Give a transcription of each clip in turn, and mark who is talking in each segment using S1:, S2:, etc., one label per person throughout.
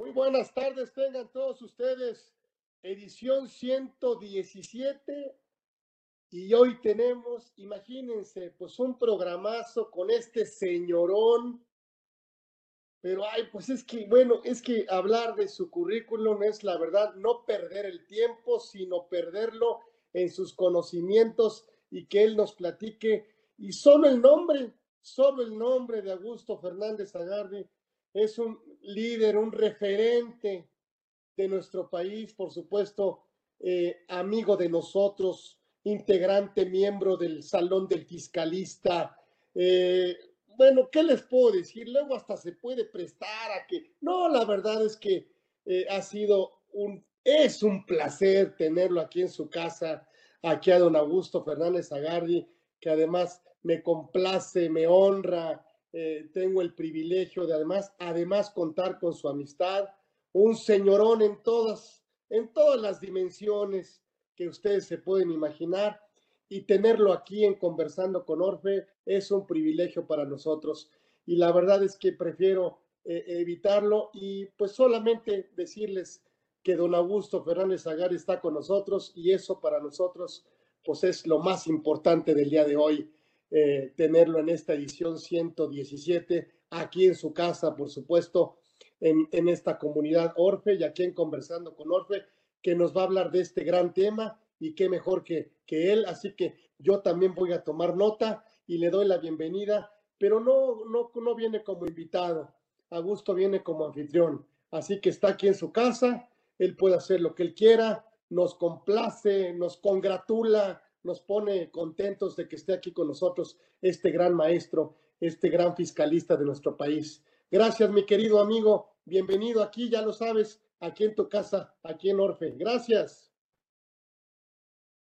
S1: Muy buenas tardes, tengan todos ustedes. Edición 117 y hoy tenemos, imagínense, pues un programazo con este señorón. Pero ay, pues es que, bueno, es que hablar de su currículum es la verdad no perder el tiempo, sino perderlo en sus conocimientos y que él nos platique. Y solo el nombre, solo el nombre de Augusto Fernández Agarde es un líder, un referente de nuestro país, por supuesto, eh, amigo de nosotros, integrante, miembro del Salón del Fiscalista. Eh, bueno, ¿qué les puedo decir? Luego hasta se puede prestar a que... No, la verdad es que eh, ha sido un... Es un placer tenerlo aquí en su casa, aquí a don Augusto Fernández Agardi, que además me complace, me honra, eh, tengo el privilegio de además, además contar con su amistad, un señorón en todas, en todas las dimensiones que ustedes se pueden imaginar y tenerlo aquí en conversando con Orfe es un privilegio para nosotros. Y la verdad es que prefiero eh, evitarlo y pues solamente decirles que don Augusto Fernández Agar está con nosotros y eso para nosotros pues es lo más importante del día de hoy eh, tenerlo en esta edición 117, aquí en su casa, por supuesto, en, en esta comunidad Orfe y aquí en Conversando con Orfe, que nos va a hablar de este gran tema y qué mejor que, que él. Así que yo también voy a tomar nota y le doy la bienvenida, pero no, no, no viene como invitado. Augusto viene como anfitrión. Así que está aquí en su casa, él puede hacer lo que él quiera, nos complace, nos congratula, nos pone contentos de que esté aquí con nosotros este gran maestro, este gran fiscalista de nuestro país. Gracias, mi querido amigo. Bienvenido aquí, ya lo sabes, aquí en tu casa, aquí en Orfe. Gracias.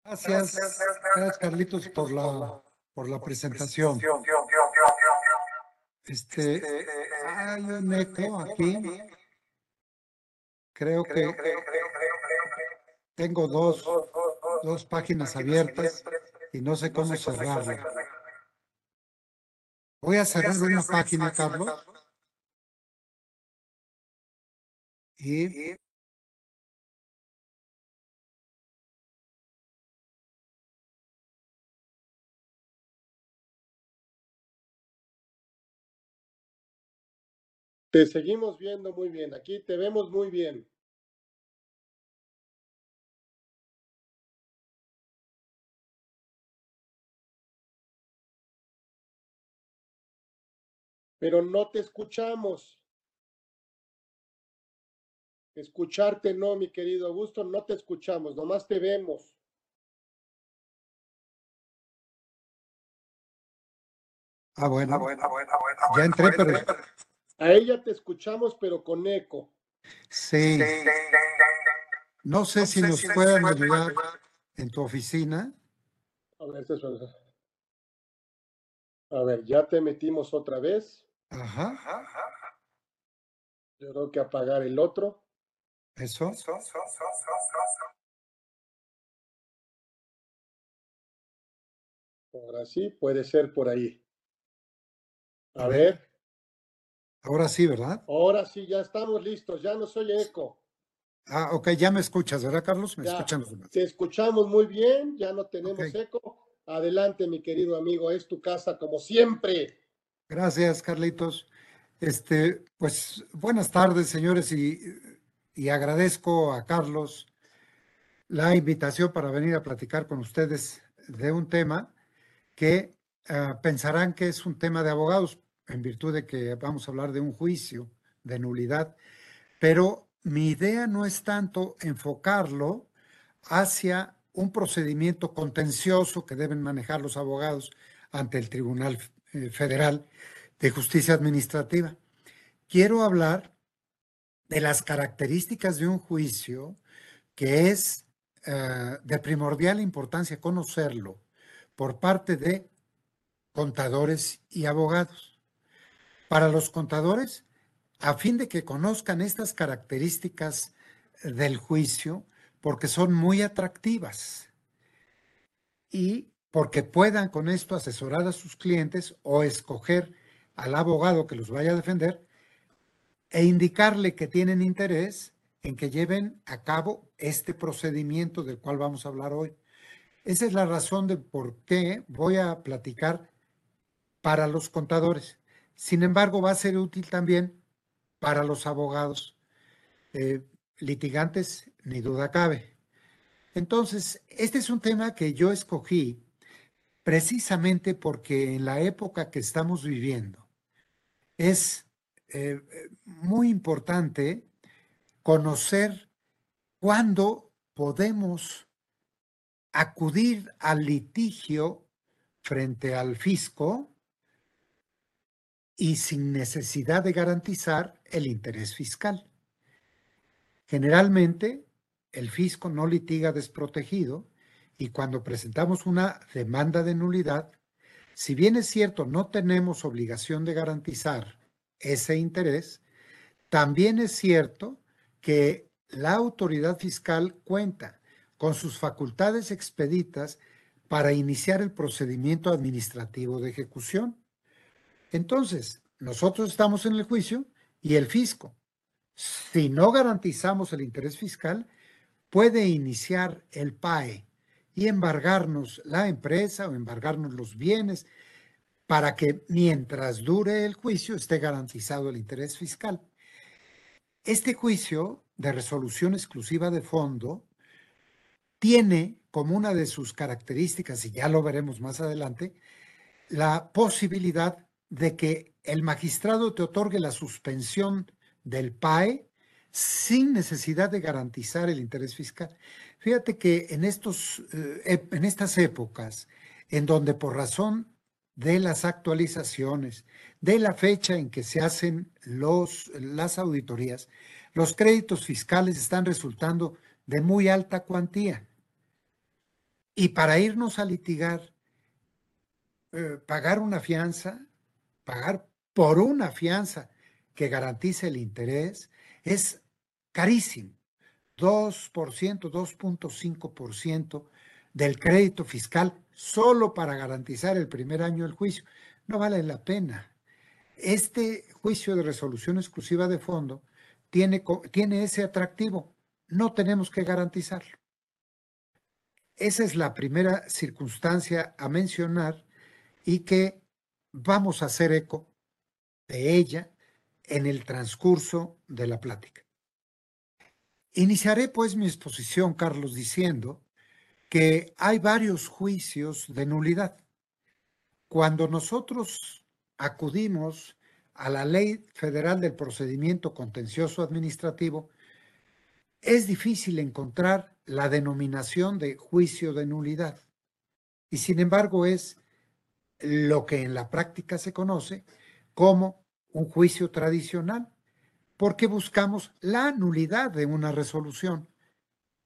S2: Gracias, gracias Carlitos por la, por la presentación. Este, hay un eco aquí. Creo que tengo dos dos páginas abiertas y no sé cómo cerrarla. Voy a cerrar una página, Carlos. Y
S1: Te seguimos viendo muy bien. Aquí te vemos muy bien. Pero no te escuchamos. Escucharte no, mi querido Augusto, no te escuchamos, nomás te vemos.
S2: Ah, bueno. Ah, bueno, bueno, ah, ya entré, pero...
S1: A ella te escuchamos, pero con eco.
S2: Sí. No sé si nos pueden ayudar en tu oficina.
S1: A ver, A ver, ya te metimos otra vez. Ajá. Yo creo que apagar el otro.
S2: Eso.
S1: Ahora sí, puede ser por ahí. A, ver.
S2: Ahora sí, ¿verdad?
S1: Ahora sí, ya estamos listos, ya no soy eco.
S2: Ah, ok, ya me escuchas, ¿verdad, Carlos? Me
S1: escuchan los demás. Te escuchamos muy bien, ya no tenemos eco. Adelante, mi querido amigo, es tu casa como siempre.
S2: Gracias, Carlitos. Este, pues buenas tardes, señores, y, y, agradezco a Carlos la invitación para venir a platicar con ustedes de un tema que ah, pensarán que es un tema de abogados, en virtud de que vamos a hablar de un juicio de nulidad, pero mi idea no es tanto enfocarlo hacia un procedimiento contencioso que deben manejar los abogados ante el Tribunal Federal de Justicia Administrativa. Quiero hablar de las características de un juicio que es eh, de primordial importancia conocerlo por parte de contadores y abogados. Para los contadores, a fin de que conozcan estas características del juicio, porque son muy atractivas. Y porque puedan con esto asesorar a sus clientes o escoger al abogado que los vaya a defender e indicarle que tienen interés en que lleven a cabo este procedimiento del cual vamos a hablar hoy. Esa es la razón de por qué voy a platicar para los contadores. Sin embargo, va a ser útil también para los abogados eh, litigantes, ni duda cabe. Entonces, este es un tema que yo escogí precisamente porque en la época que estamos viviendo es eh, muy importante conocer cuándo podemos acudir al litigio frente al fisco y sin necesidad de garantizar el interés fiscal. Generalmente, el fisco no litiga desprotegido y cuando presentamos una demanda de nulidad, si bien es cierto no tenemos obligación de garantizar ese interés, también es cierto que la autoridad fiscal cuenta con sus facultades expeditas para iniciar el procedimiento administrativo de ejecución. Entonces, nosotros estamos en el juicio y el fisco, si no garantizamos el interés fiscal, puede iniciar el PAE y embargarnos la empresa o embargarnos los bienes para que mientras dure el juicio esté garantizado el interés fiscal. Este juicio de resolución exclusiva de fondo tiene como una de sus características, y ya lo veremos más adelante, la posibilidad de que el magistrado te otorgue la suspensión del PAE sin necesidad de garantizar el interés fiscal. Fíjate que en, estos, eh, en estas épocas, en donde por razón de las actualizaciones, de la fecha en que se hacen los, las auditorías, los créditos fiscales están resultando de muy alta cuantía. Y para irnos a litigar, eh, pagar una fianza, pagar por una fianza que garantice el interés, es carísimo. 2%, 2.5% del crédito fiscal solo para garantizar el primer año del juicio. No vale la pena. Este juicio de resolución exclusiva de fondo tiene, tiene ese atractivo. No tenemos que garantizarlo. Esa es la primera circunstancia a mencionar y que vamos a hacer eco de ella en el transcurso de la plática. Iniciaré pues mi exposición, Carlos, diciendo que hay varios juicios de nulidad. Cuando nosotros acudimos a la ley federal del procedimiento contencioso administrativo, es difícil encontrar la denominación de juicio de nulidad. Y sin embargo es lo que en la práctica se conoce como un juicio tradicional, porque buscamos la nulidad de una resolución.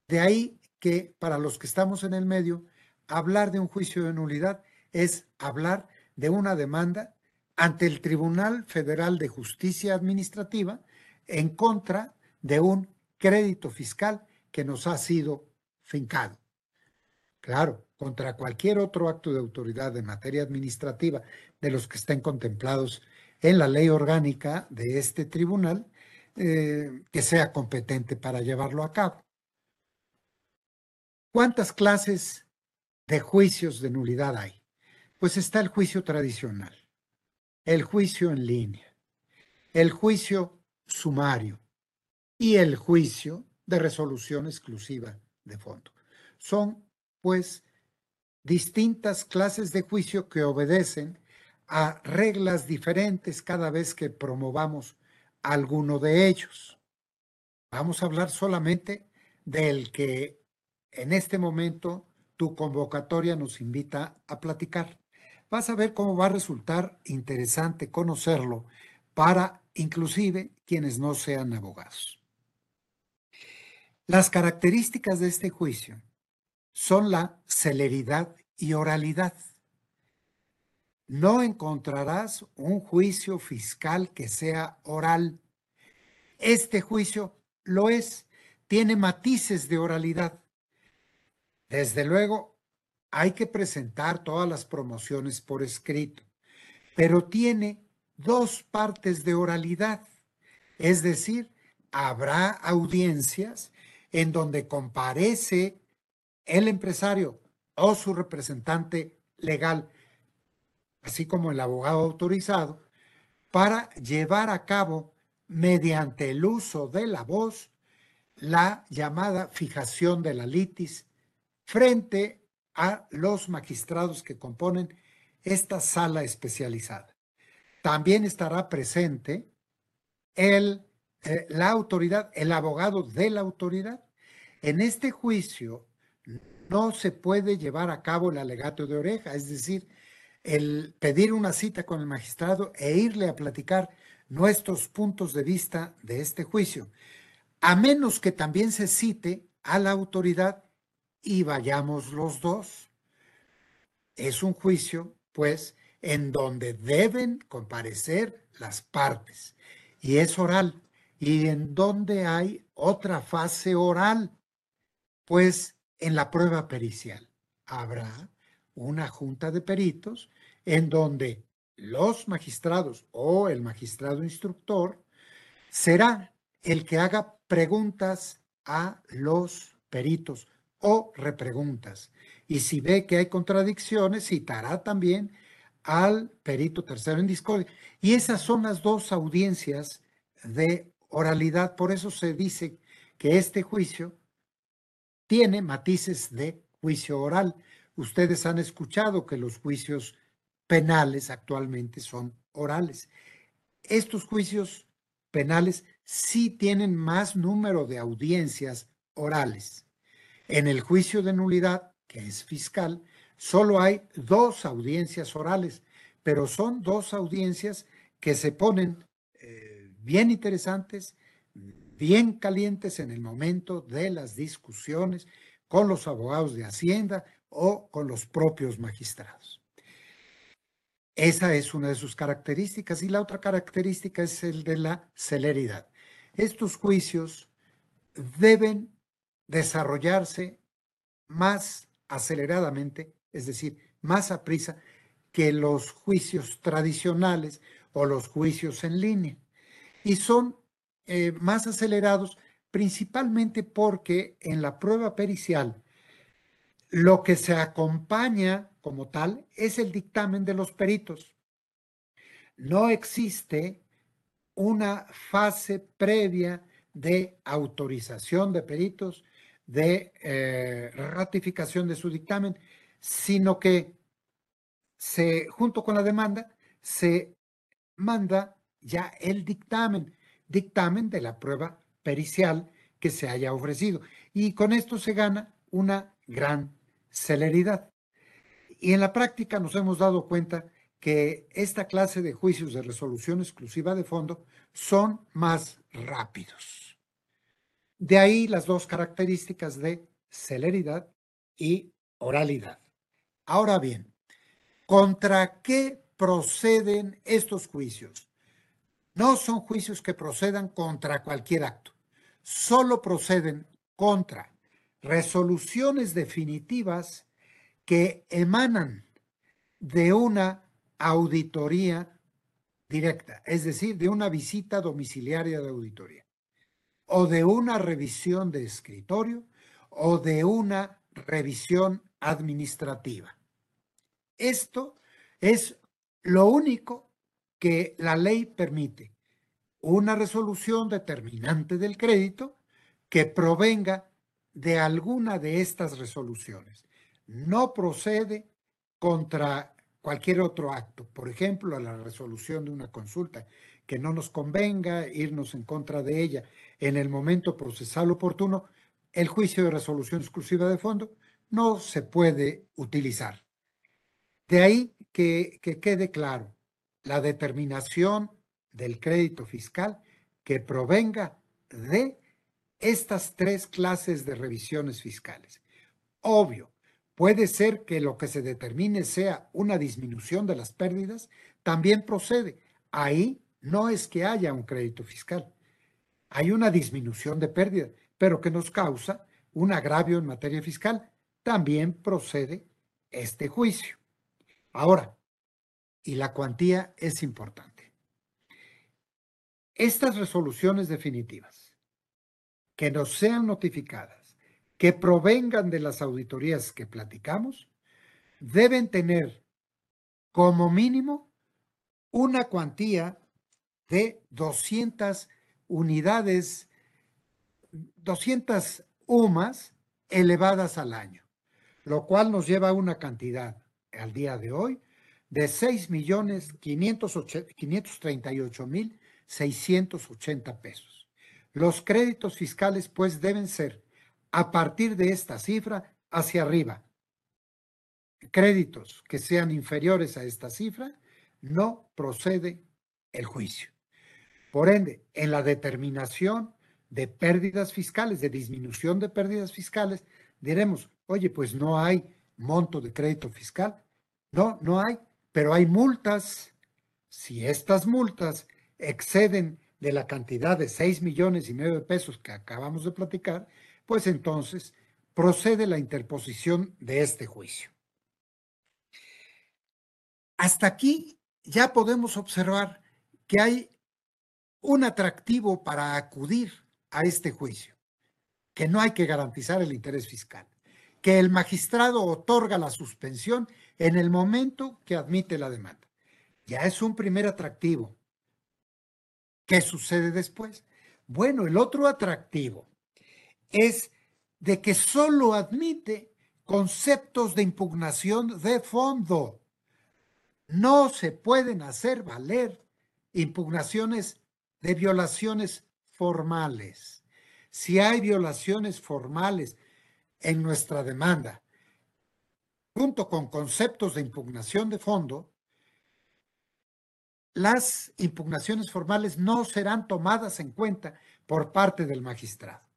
S2: De ahí que para los que estamos en el medio, hablar de un juicio de nulidad es hablar de una demanda ante el Tribunal Federal de Justicia Administrativa en contra de un crédito fiscal que nos ha sido fincado. Claro, contra cualquier otro acto de autoridad de materia administrativa de los que estén contemplados en la ley orgánica de este tribunal, eh, que sea competente para llevarlo a cabo. ¿Cuántas clases de juicios de nulidad hay? Pues está el juicio tradicional, el juicio en línea, el juicio sumario y el juicio de resolución exclusiva de fondo. Son, pues, distintas clases de juicio que obedecen a reglas diferentes cada vez que promovamos alguno de ellos. Vamos a hablar solamente del que en este momento tu convocatoria nos invita a platicar. Vas a ver cómo va a resultar interesante conocerlo para inclusive quienes no sean abogados. Las características de este juicio son la celeridad y oralidad. No encontrarás un juicio fiscal que sea oral. Este juicio lo es, tiene matices de oralidad. Desde luego, hay que presentar todas las promociones por escrito, pero tiene dos partes de oralidad. Es decir, habrá audiencias en donde comparece el empresario o su representante legal, así como el abogado autorizado, para llevar a cabo, mediante el uso de la voz, la llamada fijación de la litis frente a los magistrados que componen esta sala especializada. También estará presente el, eh, la autoridad, el abogado de la autoridad. En este juicio no se puede llevar a cabo el alegato de oreja, es decir, el pedir una cita con el magistrado e irle a platicar nuestros puntos de vista de este juicio, a menos que también se cite a la autoridad y vayamos los dos. Es un juicio, pues, en donde deben comparecer las partes. Y es oral. Y en donde hay otra fase oral, pues en la prueba pericial. Habrá una junta de peritos en donde los magistrados o el magistrado instructor será el que haga preguntas a los peritos o repreguntas. Y si ve que hay contradicciones, citará también al perito tercero en discordia. Y esas son las dos audiencias de oralidad. Por eso se dice que este juicio tiene matices de juicio oral. Ustedes han escuchado que los juicios penales actualmente son orales. Estos juicios penales sí tienen más número de audiencias orales. En el juicio de nulidad, que es fiscal, solo hay dos audiencias orales, pero son dos audiencias que se ponen eh, bien interesantes, bien calientes en el momento de las discusiones con los abogados de Hacienda o con los propios magistrados. Esa es una de sus características y la otra característica es el de la celeridad. Estos juicios deben desarrollarse más aceleradamente, es decir, más a prisa que los juicios tradicionales o los juicios en línea. Y son eh, más acelerados principalmente porque en la prueba pericial lo que se acompaña como tal es el dictamen de los peritos. No existe una fase previa de autorización de peritos, de eh, ratificación de su dictamen, sino que se, junto con la demanda se manda ya el dictamen, dictamen de la prueba pericial que se haya ofrecido. Y con esto se gana una gran celeridad. Y en la práctica nos hemos dado cuenta que esta clase de juicios de resolución exclusiva de fondo son más rápidos. De ahí las dos características de celeridad y oralidad. Ahora bien, ¿contra qué proceden estos juicios? No son juicios que procedan contra cualquier acto, solo proceden contra resoluciones definitivas que emanan de una auditoría directa, es decir, de una visita domiciliaria de auditoría, o de una revisión de escritorio, o de una revisión administrativa. Esto es lo único que la ley permite, una resolución determinante del crédito que provenga de alguna de estas resoluciones. No procede contra cualquier otro acto, por ejemplo, la resolución de una consulta que no nos convenga irnos en contra de ella en el momento procesal oportuno, el juicio de resolución exclusiva de fondo no se puede utilizar. De ahí que quede claro la determinación del crédito fiscal que provenga de estas tres clases de revisiones fiscales. Obvio, puede ser que lo que se determine sea una disminución de las pérdidas, también procede. Ahí no es que haya un crédito fiscal, hay una disminución de pérdidas, pero que nos causa un agravio en materia fiscal. También procede este juicio. Ahora, y la cuantía es importante. estas resoluciones definitivas que nos sean notificadas, que provengan de las auditorías que platicamos, deben tener como mínimo una cuantía de 200 unidades, 200 UMAS elevadas al año, lo cual nos lleva a una cantidad al día de hoy de 6.538.680 pesos. Los créditos fiscales pues deben ser a partir de esta cifra hacia arriba. Créditos que sean inferiores a esta cifra, no procede el juicio. Por ende, en la determinación de pérdidas fiscales, de disminución de pérdidas fiscales, diremos, oye, pues no hay monto de crédito fiscal. No, no hay, pero hay multas. Si estas multas exceden de la cantidad de 6 millones y medio pesos que acabamos de platicar, pues entonces procede la interposición de este juicio. Hasta aquí ya podemos observar que hay un atractivo para acudir a este juicio, que no hay que garantizar el interés fiscal, que el magistrado otorga la suspensión en el momento que admite la demanda. Ya es un primer atractivo. ¿Qué sucede después? Bueno, el otro atractivo es de que solo admite conceptos de impugnación de fondo. No se pueden hacer valer impugnaciones de violaciones formales. Si hay violaciones formales en nuestra demanda, junto con conceptos de impugnación de fondo, las impugnaciones formales no serán tomadas en cuenta por parte del magistrado.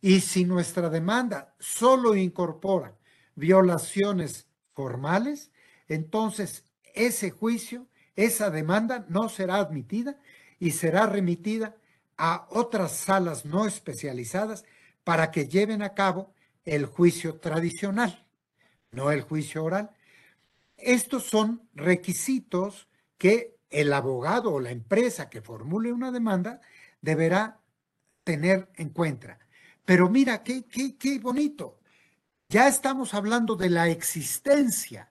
S2: Y si nuestra demanda solo incorpora violaciones formales, entonces ese juicio, esa demanda no será admitida y será remitida a otras salas no especializadas para que lleven a cabo el juicio tradicional, no el juicio oral. Estos son requisitos que el abogado o la empresa que formule una demanda deberá tener en cuenta. Pero mira, qué, qué, qué bonito. Ya estamos hablando de la existencia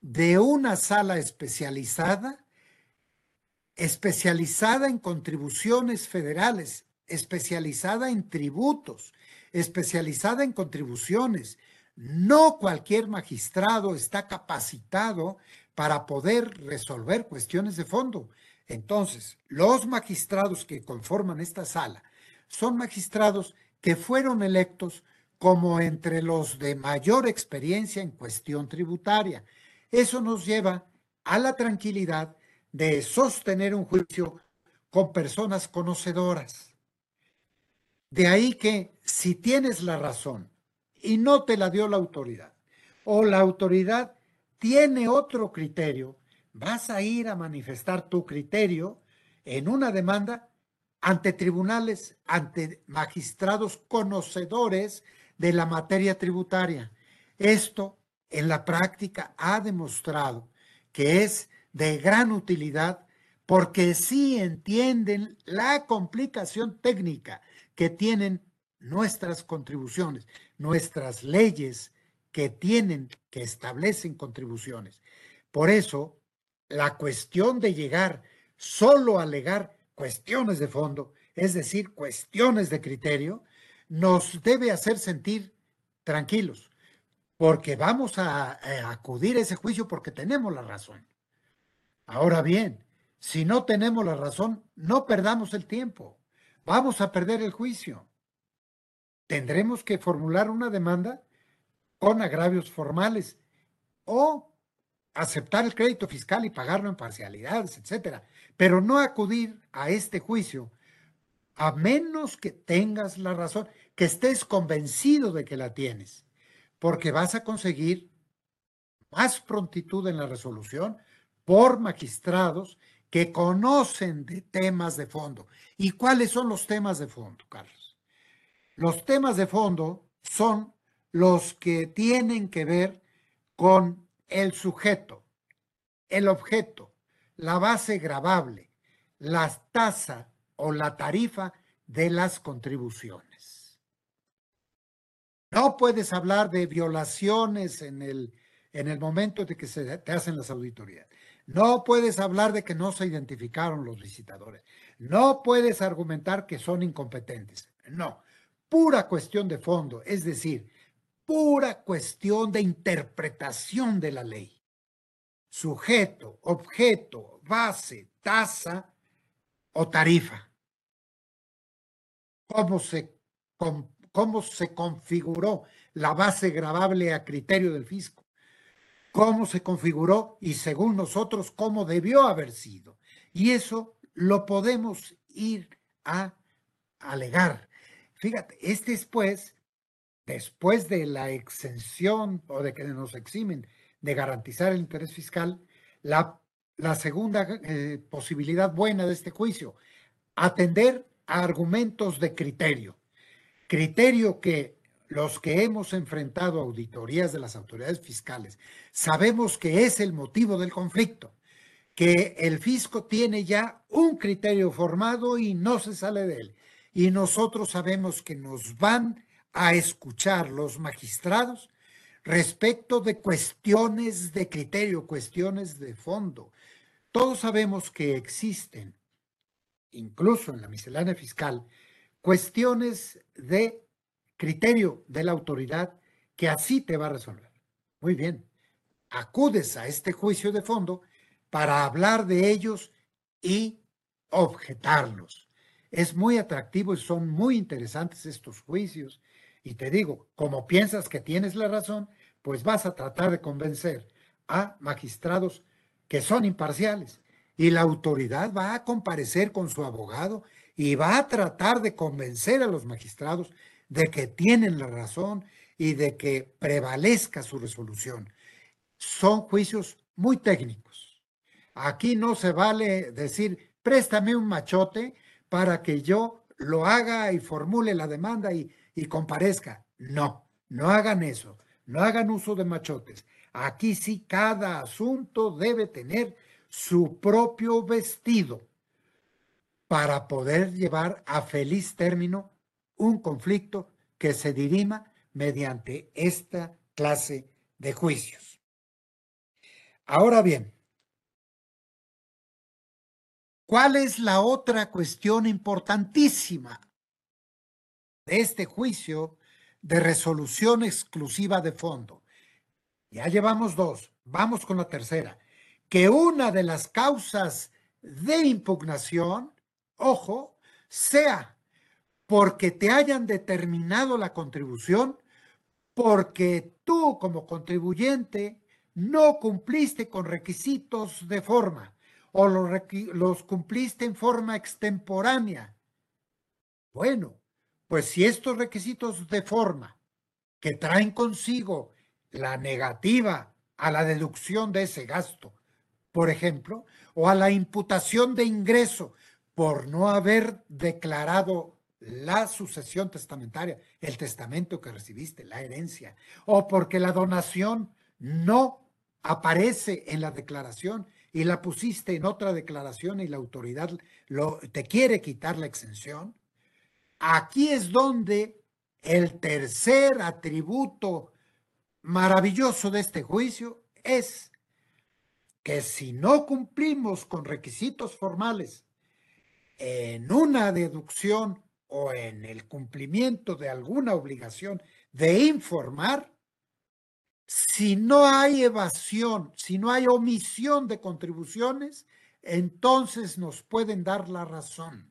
S2: de una sala especializada especializada en contribuciones federales, especializada en tributos, especializada en contribuciones. No cualquier magistrado está capacitado para poder resolver cuestiones de fondo. Entonces, los magistrados que conforman esta sala son magistrados que fueron electos como entre los de mayor experiencia en cuestión tributaria. Eso nos lleva a la tranquilidad de sostener un juicio con personas conocedoras. De ahí que si tienes la razón y no te la dio la autoridad, o la autoridad tiene otro criterio, vas a ir a manifestar tu criterio en una demanda ante tribunales, ante magistrados conocedores de la materia tributaria. Esto en la práctica ha demostrado que es de gran utilidad porque sí entienden la complicación técnica que tienen nuestras contribuciones, nuestras leyes que tienen, que establecen contribuciones. Por eso, la cuestión de llegar solo a alegar cuestiones de fondo, es decir, cuestiones de criterio, nos debe hacer sentir tranquilos, porque vamos a, a acudir a ese juicio porque tenemos la razón. Ahora bien, si no tenemos la razón, no perdamos el tiempo. Vamos a perder el juicio. Tendremos que formular una demanda con agravios formales o aceptar el crédito fiscal y pagarlo en parcialidades, etcétera, pero no acudir a este juicio a menos que tengas la razón, que estés convencido de que la tienes, porque vas a conseguir más prontitud en la resolución, por magistrados que conocen de temas de fondo. ¿Y cuáles son los temas de fondo, Carlos? Los temas de fondo son los que tienen que ver con el sujeto, el objeto, la base grabable, la tasa o la tarifa de las contribuciones. No puedes hablar de violaciones en el, en el momento de que se te hacen las auditorías. No puedes hablar de que no se identificaron los visitadores. No puedes argumentar que son incompetentes. No, pura cuestión de fondo, es decir, pura cuestión de interpretación de la ley. Sujeto, objeto, base, tasa o tarifa. ¿Cómo se, cómo se configuró la base grabable a criterio del fisco? ¿Cómo se configuró y según nosotros cómo debió haber sido? Y eso lo podemos ir a alegar. Fíjate, este después después de la exención o de que nos eximen de garantizar el interés fiscal, la, segunda eh, posibilidad buena de este juicio, atender a argumentos de criterio. Criterio que los que hemos enfrentado auditorías de las autoridades fiscales sabemos que es el motivo del conflicto, que el fisco tiene ya un criterio formado y no se sale de él. Y nosotros sabemos que nos van a escuchar los magistrados respecto de cuestiones de criterio, cuestiones de fondo. Todos sabemos que existen, incluso en la miscelánea fiscal, cuestiones de criterio de la autoridad que así te va a resolver. Muy bien, acudes a este juicio de fondo para hablar de ellos y objetarlos. Es muy atractivo y son muy interesantes estos juicios y te digo, como piensas que tienes la razón, pues vas a tratar de convencer a magistrados que son imparciales. Y la autoridad va a comparecer con su abogado y va a tratar de convencer a los magistrados de que tienen la razón y de que prevalezca su resolución. Son juicios muy técnicos. Aquí no se vale decir, préstame un machote para que yo lo haga y formule la demanda y y comparezca. No, no hagan eso, no hagan uso de machotes. Aquí sí cada asunto debe tener su propio vestido para poder llevar a feliz término un conflicto que se dirima mediante esta clase de juicios. Ahora bien, ¿cuál es la otra cuestión importantísima de este juicio de resolución exclusiva de fondo. Ya llevamos dos, vamos con la tercera, que una de las causas de impugnación, ojo, sea porque te hayan determinado la contribución, porque tú como contribuyente no cumpliste con requisitos de forma o los, los cumpliste en forma extemporánea. Bueno, pues si estos requisitos de forma que traen consigo la negativa a la deducción de ese gasto, por ejemplo, o a la imputación de ingreso por no haber declarado la sucesión testamentaria, el testamento que recibiste, la herencia, o porque la donación no aparece en la declaración y la pusiste en otra declaración y la autoridad lo, te quiere quitar la exención, Aquí es donde el tercer atributo maravilloso de este juicio es que si no cumplimos con requisitos formales en una deducción o en el cumplimiento de alguna obligación de informar, si no hay evasión, si no hay omisión de contribuciones, entonces nos pueden dar la razón.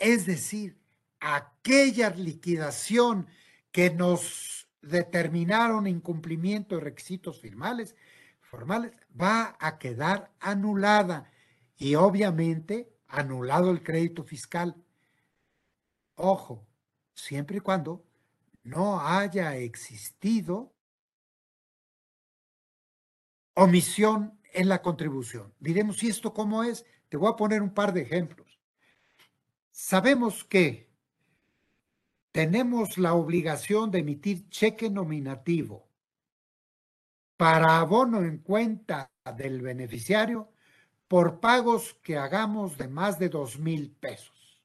S2: Es decir, aquella liquidación que nos determinaron incumplimiento de requisitos formales, va a quedar anulada y obviamente anulado el crédito fiscal. Ojo, siempre y cuando no haya existido omisión en la contribución. Diremos, ¿y esto cómo es? Te voy a poner un par de ejemplos. Sabemos que tenemos la obligación de emitir cheque nominativo para abono en cuenta del beneficiario por pagos que hagamos de más de dos mil pesos.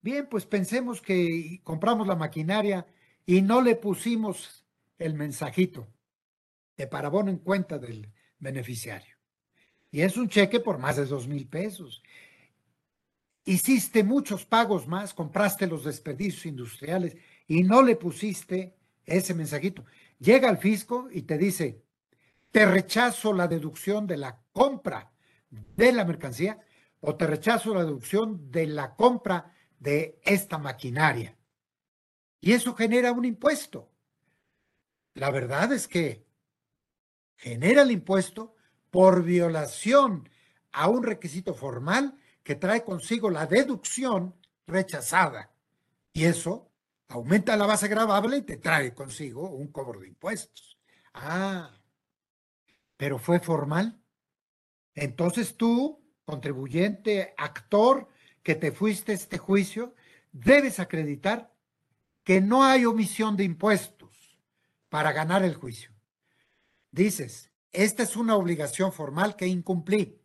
S2: Bien, pues pensemos que compramos la maquinaria y no le pusimos el mensajito de parabono en cuenta del beneficiario. Y es un cheque por más de dos mil pesos. Hiciste muchos pagos más, compraste los desperdicios industriales y no le pusiste ese mensajito. Llega al fisco y te dice, te rechazo la deducción de la compra de la mercancía o te rechazo la deducción de la compra de esta maquinaria. Y eso genera un impuesto. La verdad es que genera el impuesto por violación a un requisito formal que trae consigo la deducción rechazada. Y eso aumenta la base gravable y te trae consigo un cobro de impuestos. Ah, pero fue formal. Entonces tú, contribuyente, actor, que te fuiste a este juicio, debes acreditar que no hay omisión de impuestos para ganar el juicio. Dices, esta es una obligación formal que incumplí,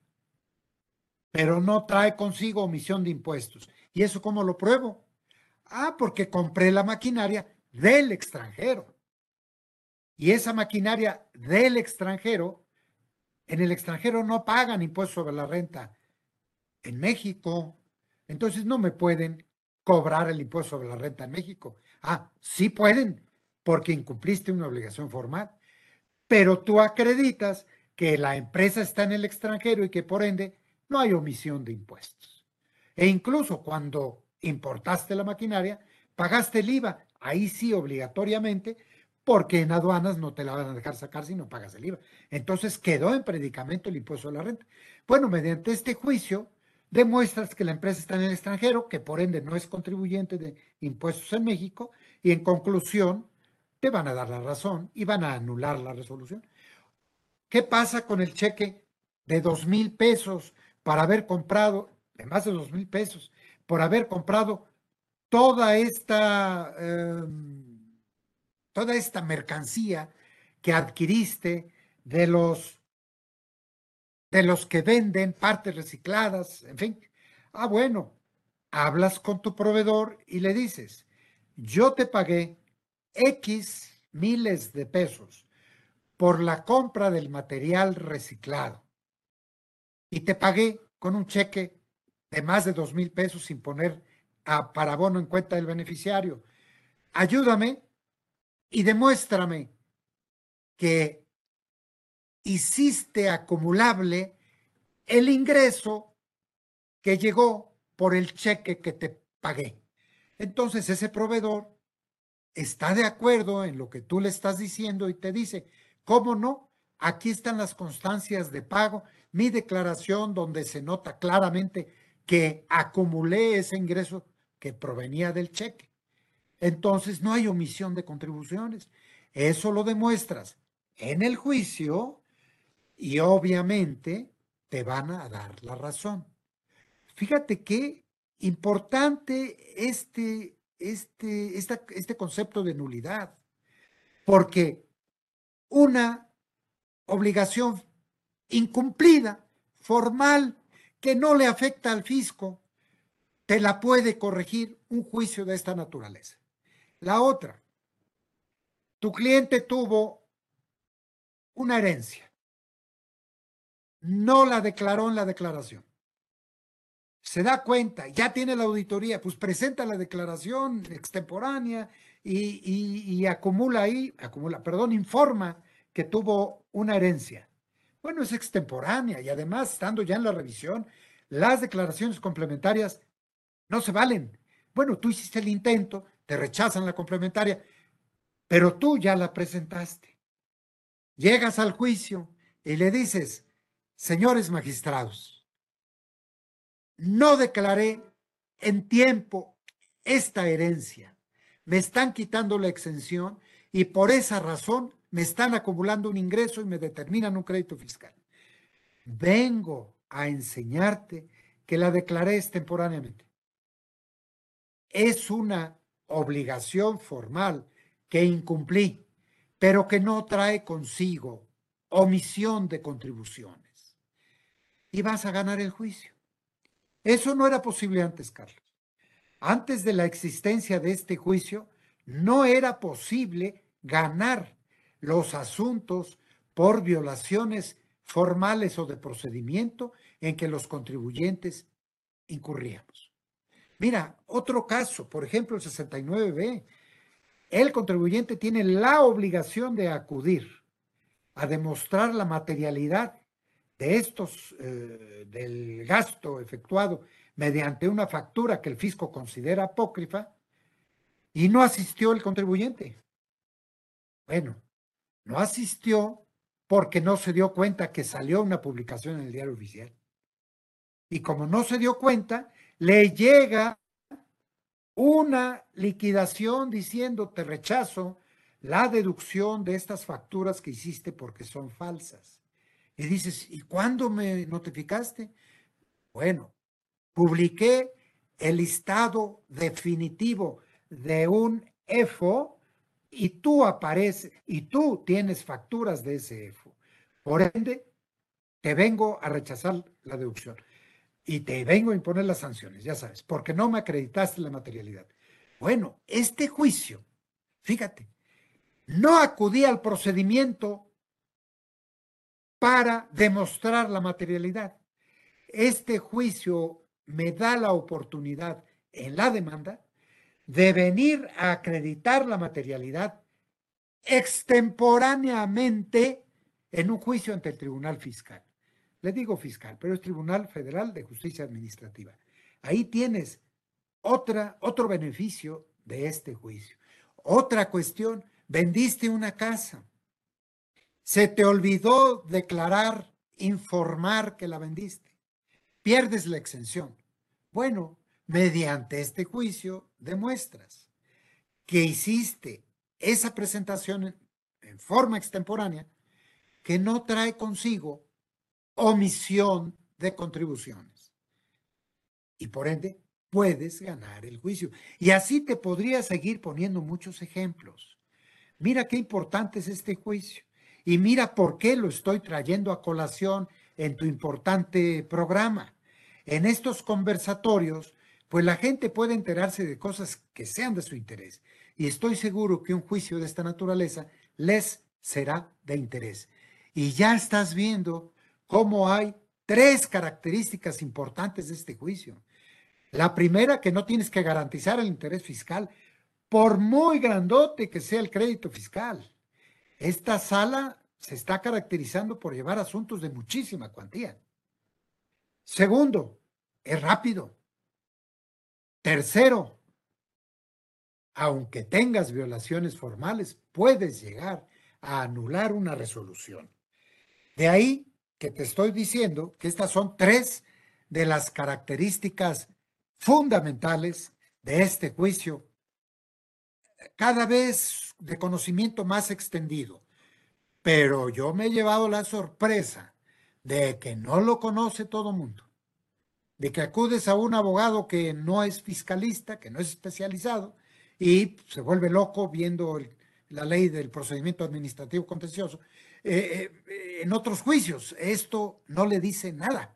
S2: pero no trae consigo omisión de impuestos. ¿Y eso cómo lo pruebo? Ah, porque compré la maquinaria del extranjero. Y esa maquinaria del extranjero, en el extranjero no pagan impuestos sobre la renta. En México, entonces no me pueden cobrar el impuesto sobre la renta en México. Ah, sí pueden, porque incumpliste una obligación formal pero tú acreditas que la empresa está en el extranjero y que por ende no hay omisión de impuestos. E incluso cuando importaste la maquinaria, pagaste el IVA, ahí sí obligatoriamente, porque en aduanas no te la van a dejar sacar si no pagas el IVA. Entonces quedó en predicamento el impuesto a la renta. Bueno, mediante este juicio demuestras que la empresa está en el extranjero, que por ende no es contribuyente de impuestos en México, y en conclusión, te van a dar la razón y van a anular la resolución. ¿Qué pasa con el cheque de dos mil pesos para haber comprado, de más de dos mil pesos, por haber comprado toda esta, em, toda esta mercancía que adquiriste de los, de los que venden partes recicladas, en fin? Ah, bueno, hablas con tu proveedor y le dices, yo te pagué X miles de pesos por la compra del material reciclado y te pagué con un cheque de más de dos mil pesos sin poner a parabono en cuenta del beneficiario. Ayúdame y demuéstrame que hiciste acumulable el ingreso que llegó por el cheque que te pagué. Entonces ese proveedor está de acuerdo en lo que tú le estás diciendo y te dice, ¿cómo no? Aquí están las constancias de pago, mi declaración donde se nota claramente que acumulé ese ingreso que provenía del cheque. Entonces no hay omisión de contribuciones. Eso lo demuestras en el juicio y obviamente te van a dar la razón. Fíjate qué importante este este, este concepto de nulidad, porque una obligación incumplida, formal, que no le afecta al fisco, te la puede corregir un juicio de esta naturaleza. La otra, tu cliente tuvo una herencia, no la declaró en la declaración se da cuenta, ya tiene la auditoría, pues presenta la declaración extemporánea y, acumula ahí, acumula, perdón, informa que tuvo una herencia. Bueno, es extemporánea y además, estando ya en la revisión, las declaraciones complementarias no se valen. Bueno, tú hiciste el intento, te rechazan la complementaria, pero tú ya la presentaste. Llegas al juicio y le dices, señores magistrados, no declaré en tiempo esta herencia. Me están quitando la exención y por esa razón me están acumulando un ingreso y me determinan un crédito fiscal. Vengo a enseñarte que la declaré extemporáneamente. Es una obligación formal que incumplí, pero que no trae consigo omisión de contribuciones. y vas a ganar el juicio. Eso no era posible antes, Carlos. Antes de la existencia de este juicio, no era posible ganar los asuntos por violaciones formales o de procedimiento en que los contribuyentes incurríamos. Mira, otro caso, por ejemplo, el 69B. El contribuyente tiene la obligación de acudir a demostrar la materialidad de estos, eh, del gasto efectuado mediante una factura que el fisco considera apócrifa, y no asistió el contribuyente. Bueno, no asistió porque no se dio cuenta que salió una publicación en el diario oficial. Y como no se dio cuenta, le llega una liquidación diciendo te rechazo la deducción de estas facturas que hiciste porque son falsas. Y dices, ¿y cuándo me notificaste? Bueno, publiqué el listado definitivo de un EFO y tú apareces y tú tienes facturas de ese EFO. Por ende, te vengo a rechazar la deducción y te vengo a imponer las sanciones, ya sabes, porque no me acreditaste la materialidad. Bueno, este juicio, fíjate, no acudí al procedimiento para demostrar la materialidad. Este juicio me da la oportunidad en la demanda de venir a acreditar la materialidad extemporáneamente en un juicio ante el Tribunal Fiscal. Le digo fiscal, pero es Tribunal Federal de Justicia Administrativa. Ahí tienes otra, otro beneficio de este juicio. Otra cuestión, vendiste una casa. Se te olvidó declarar, informar que la vendiste. Pierdes la exención. Bueno, mediante este juicio demuestras que hiciste esa presentación en, forma extemporánea que no trae consigo omisión de contribuciones. Y por ende, puedes ganar el juicio. Y así te podría seguir poniendo muchos ejemplos. Mira qué importante es este juicio. Y mira por qué lo estoy trayendo a colación en tu importante programa. En estos conversatorios pues la gente puede enterarse de cosas que sean de su interés. Y estoy seguro que un juicio de esta naturaleza les será de interés. Y ya estás viendo cómo hay tres características importantes de este juicio. La primera, que no tienes que garantizar el interés fiscal, por muy grandote que sea el crédito fiscal. Esta sala se está caracterizando por llevar asuntos de muchísima cuantía. Segundo, es rápido. Tercero, aunque tengas violaciones formales, puedes llegar a anular una resolución. De ahí que te estoy diciendo que estas son tres de las características fundamentales de este juicio, cada vez de conocimiento más extendido. Pero yo me he llevado la sorpresa de que no lo conoce todo mundo de que acudes a un abogado que no es fiscalista, que no es especializado, y se vuelve loco viendo la ley del procedimiento administrativo contencioso. Eh, eh, en otros juicios, esto no le dice nada.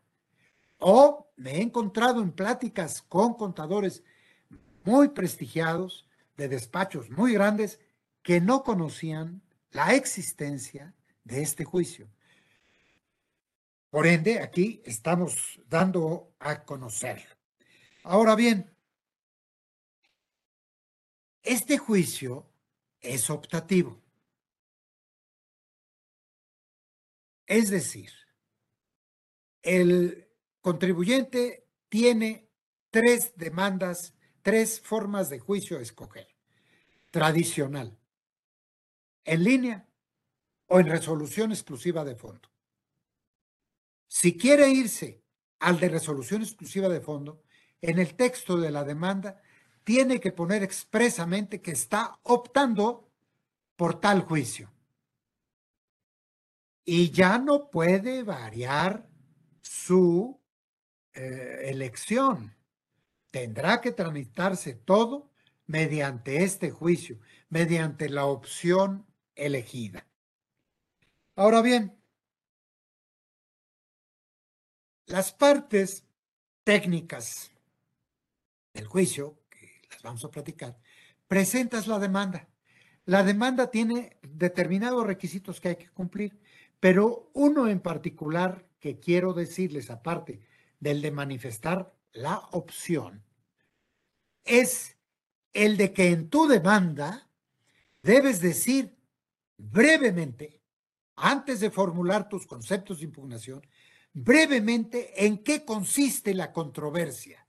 S2: O me he encontrado en pláticas con contadores muy prestigiados, de despachos muy grandes, que no conocían la existencia de este juicio. Por ende, aquí estamos dando a conocer. Ahora bien, este juicio es optativo. Es decir, el contribuyente tiene tres demandas, tres formas de juicio a escoger. Tradicional, en línea o en resolución exclusiva de fondo. Si quiere irse al de resolución exclusiva de fondo, en el texto de la demanda tiene que poner expresamente que está optando por tal juicio. Y ya no puede variar su eh, elección. Tendrá que tramitarse todo mediante este juicio, mediante la opción elegida. Ahora bien, las partes técnicas del juicio, que las vamos a platicar, presentas la demanda. La demanda tiene determinados requisitos que hay que cumplir, pero uno en particular que quiero decirles, aparte del de manifestar la opción, es el de que en tu demanda debes decir brevemente, antes de formular tus conceptos de impugnación, brevemente en qué consiste la controversia.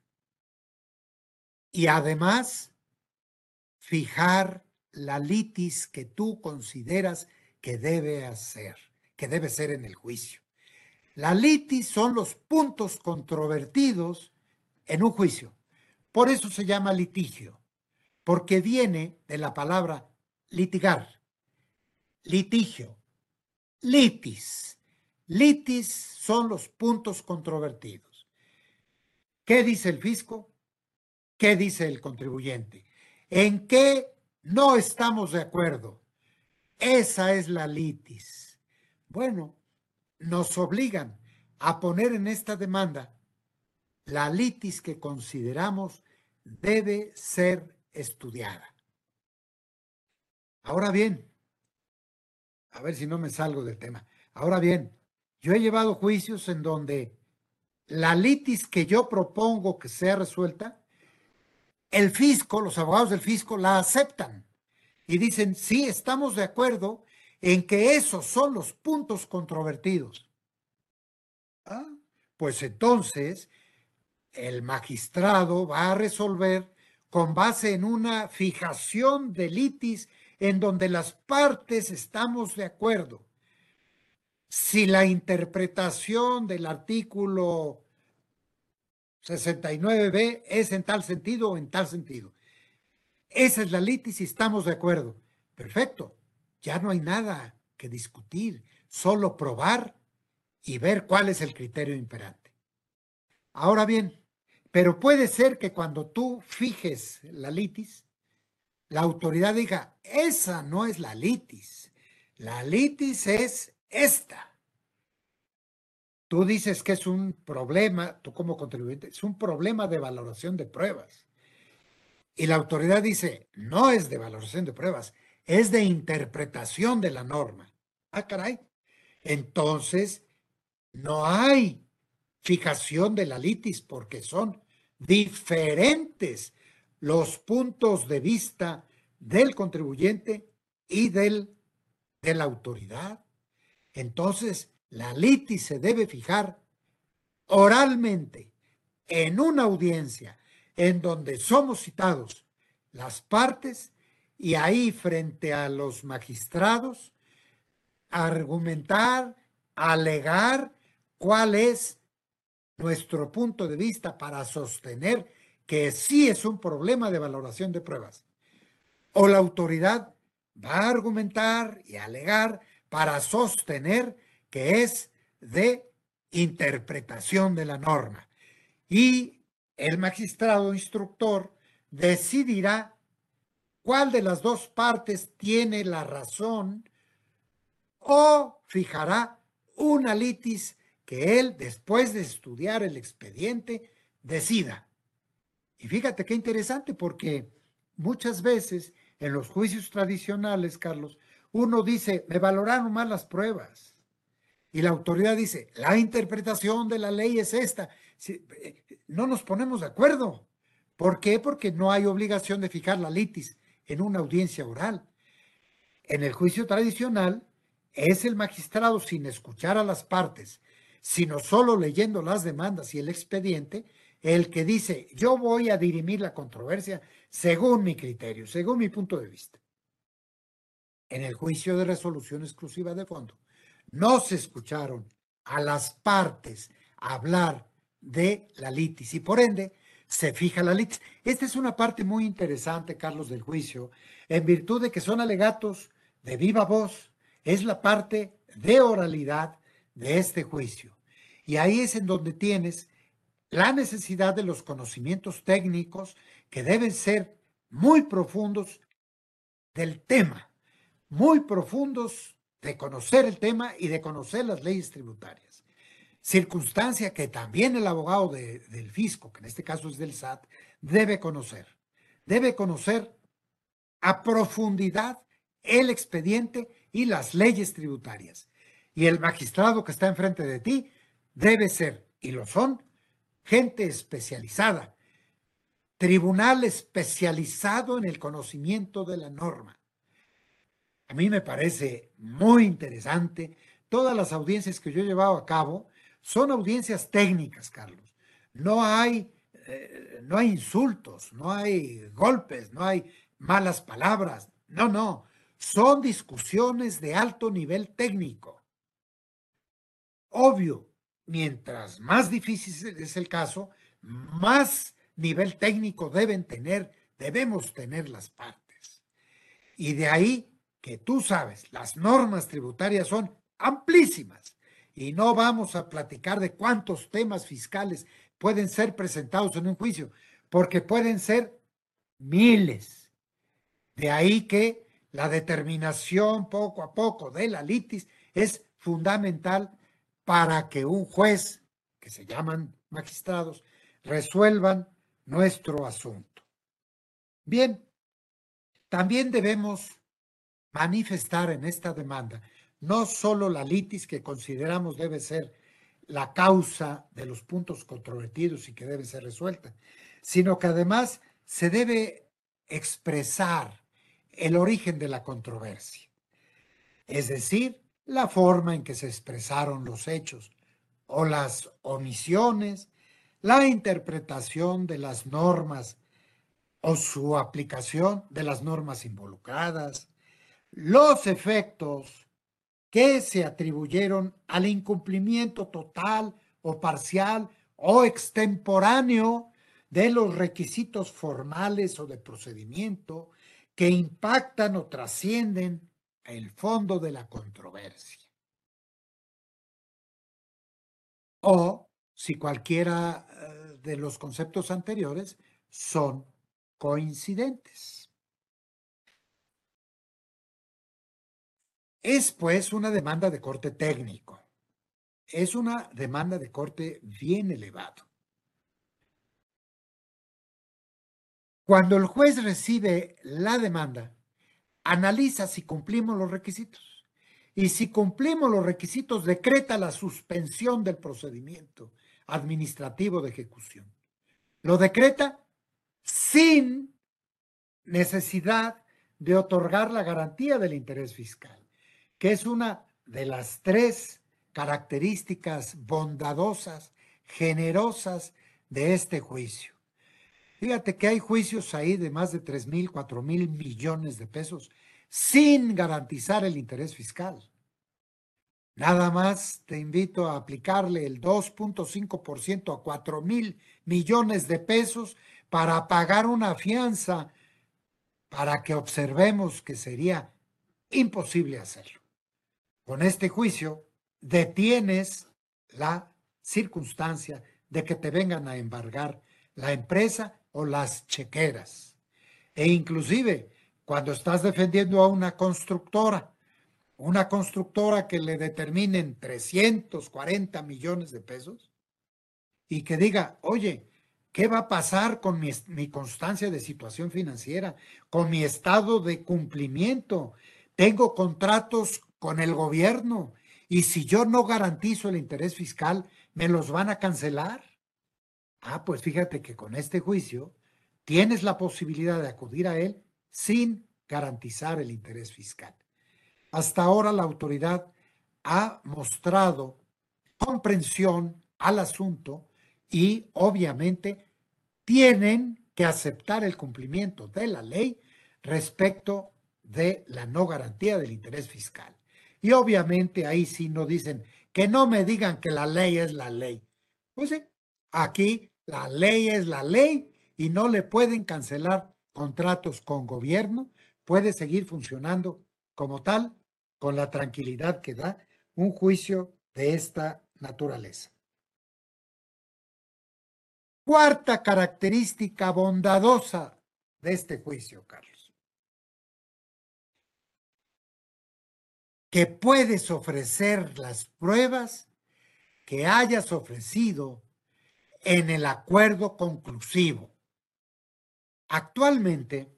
S2: Y además, fijar la litis que tú consideras que debe hacer, que debe ser en el juicio. La litis son los puntos controvertidos en un juicio. Por eso se llama litigio, porque viene de la palabra litigar, litigio, litis. Litis son los puntos controvertidos. ¿Qué dice el fisco? ¿Qué dice el contribuyente? ¿En qué no estamos de acuerdo? Esa es la litis. Bueno, nos obligan a poner en esta demanda la litis que consideramos debe ser estudiada. Ahora bien, a ver si no me salgo del tema. Ahora bien, yo he llevado juicios en donde la litis que yo propongo que sea resuelta, el fisco, los abogados del fisco la aceptan y dicen, sí, estamos de acuerdo en que esos son los puntos controvertidos. Ah, pues entonces el magistrado va a resolver con base en una fijación de litis en donde las partes estamos de acuerdo. Si la interpretación del artículo 69b es en tal sentido o en tal sentido. Esa es la litis y estamos de acuerdo. Perfecto. Ya no hay nada que discutir, solo probar y ver cuál es el criterio imperante. Ahora bien, pero puede ser que cuando tú fijes la litis, la autoridad diga, esa no es la litis, la litis es esta. Tú dices que es un problema, tú como contribuyente, es un problema de valoración de pruebas. Y la autoridad dice, no es de valoración de pruebas, es de interpretación de la norma. Ah, caray. Entonces, no hay fijación de la litis porque son diferentes los puntos de vista del contribuyente y del, de la autoridad. Entonces, la litis se debe fijar oralmente en una audiencia en donde somos citados las partes y ahí frente a los magistrados argumentar, alegar cuál es nuestro punto de vista para sostener que sí es un problema de valoración de pruebas. O la autoridad va a argumentar y alegar para sostener que es de interpretación de la norma. Y el magistrado instructor decidirá cuál de las dos partes tiene la razón o fijará una litis que él, después de estudiar el expediente, decida. Y fíjate qué interesante, porque muchas veces en los juicios tradicionales, Carlos, uno dice, me valoraron mal las pruebas. Y la autoridad dice, la interpretación de la ley es esta. Eh, no nos ponemos de acuerdo. ¿Por qué? Porque no hay obligación de fijar la litis en una audiencia oral. En el juicio tradicional, es el magistrado sin escuchar a las partes, sino solo leyendo las demandas y el expediente, el que dice, yo voy a dirimir la controversia según mi criterio, según mi punto de vista. En el juicio de resolución exclusiva de fondo, no se escucharon a las partes hablar de la litis y por ende se fija la litis. Esta es una parte muy interesante, Carlos, del juicio, en virtud de que son alegatos de viva voz, es la parte de oralidad de este juicio. Y ahí es en donde tienes la necesidad de los conocimientos técnicos que deben ser muy profundos del tema, muy profundos de conocer el tema y de conocer las leyes tributarias. circunstancia que también el abogado del fisco, que en este caso es del SAT, debe conocer. Debe conocer a profundidad el expediente y las leyes tributarias. Y el magistrado que está enfrente de ti debe ser, y lo son, gente especializada, tribunal especializado en el conocimiento de la norma. A mí me parece muy interesante. Todas las audiencias que yo he llevado a cabo son audiencias técnicas, Carlos. No hay, eh, no hay insultos, no hay golpes, no hay malas palabras. No, no. Son discusiones de alto nivel técnico. Obvio, mientras más difícil es el caso, más nivel técnico deben tener, debemos tener las partes. Y de ahí que tú sabes, las normas tributarias son amplísimas y no vamos a platicar de cuántos temas fiscales pueden ser presentados en un juicio, porque pueden ser miles. De ahí que la determinación poco a poco de la litis es fundamental para que un juez, que se llaman magistrados, resuelvan nuestro asunto. Bien, también debemos manifestar en esta demanda no solo la litis que consideramos debe ser la causa de los puntos controvertidos y que debe ser resuelta, sino que además se debe expresar el origen de la controversia, es decir, la forma en que se expresaron los hechos o las omisiones la interpretación de las normas o su aplicación de las normas involucradas, los efectos que se atribuyeron al incumplimiento total o parcial o extemporáneo de los requisitos formales o de procedimiento que impactan o trascienden el fondo de la controversia. O si cualquiera eh, de los conceptos anteriores son coincidentes. Es pues una demanda de corte técnico. Es una demanda de corte bien elevado. Cuando el juez recibe la demanda, analiza si cumplimos los requisitos. Y si cumplimos los requisitos, decreta la suspensión del procedimiento administrativo de ejecución. Lo decreta sin necesidad de otorgar la garantía del interés fiscal, que es una de las tres características bondadosas, generosas de este juicio. Fíjate que hay juicios ahí de más de 3 mil, 4 mil millones de pesos sin garantizar el interés fiscal. Nada más te invito a aplicarle el 2.5% a 4 mil millones de pesos para pagar una fianza para que observemos que sería imposible hacerlo. Con este juicio detienes la circunstancia de que te vengan a embargar la empresa o las chequeras. E inclusive cuando estás defendiendo a una constructora, una constructora que le determinen 340 millones de pesos y que diga, oye, ¿qué va a pasar con mi, mi, constancia de situación financiera, con mi estado de cumplimiento? Tengo contratos con el gobierno y si yo no garantizo el interés fiscal, ¿me los van a cancelar? Ah, pues fíjate que con este juicio tienes la posibilidad de acudir a él sin garantizar el interés fiscal. Hasta ahora la autoridad ha mostrado comprensión al asunto y obviamente tienen que aceptar el cumplimiento de la ley respecto de la no garantía del interés fiscal. Y obviamente ahí sí no dicen que no me digan que la ley es la ley. Pues sí, aquí la ley es la ley y no le pueden cancelar contratos con gobierno, puede seguir funcionando como tal con la tranquilidad que da un juicio de esta naturaleza. Cuarta característica bondadosa de este juicio, Carlos. Que puedes ofrecer las pruebas que hayas ofrecido en el acuerdo conclusivo. Actualmente,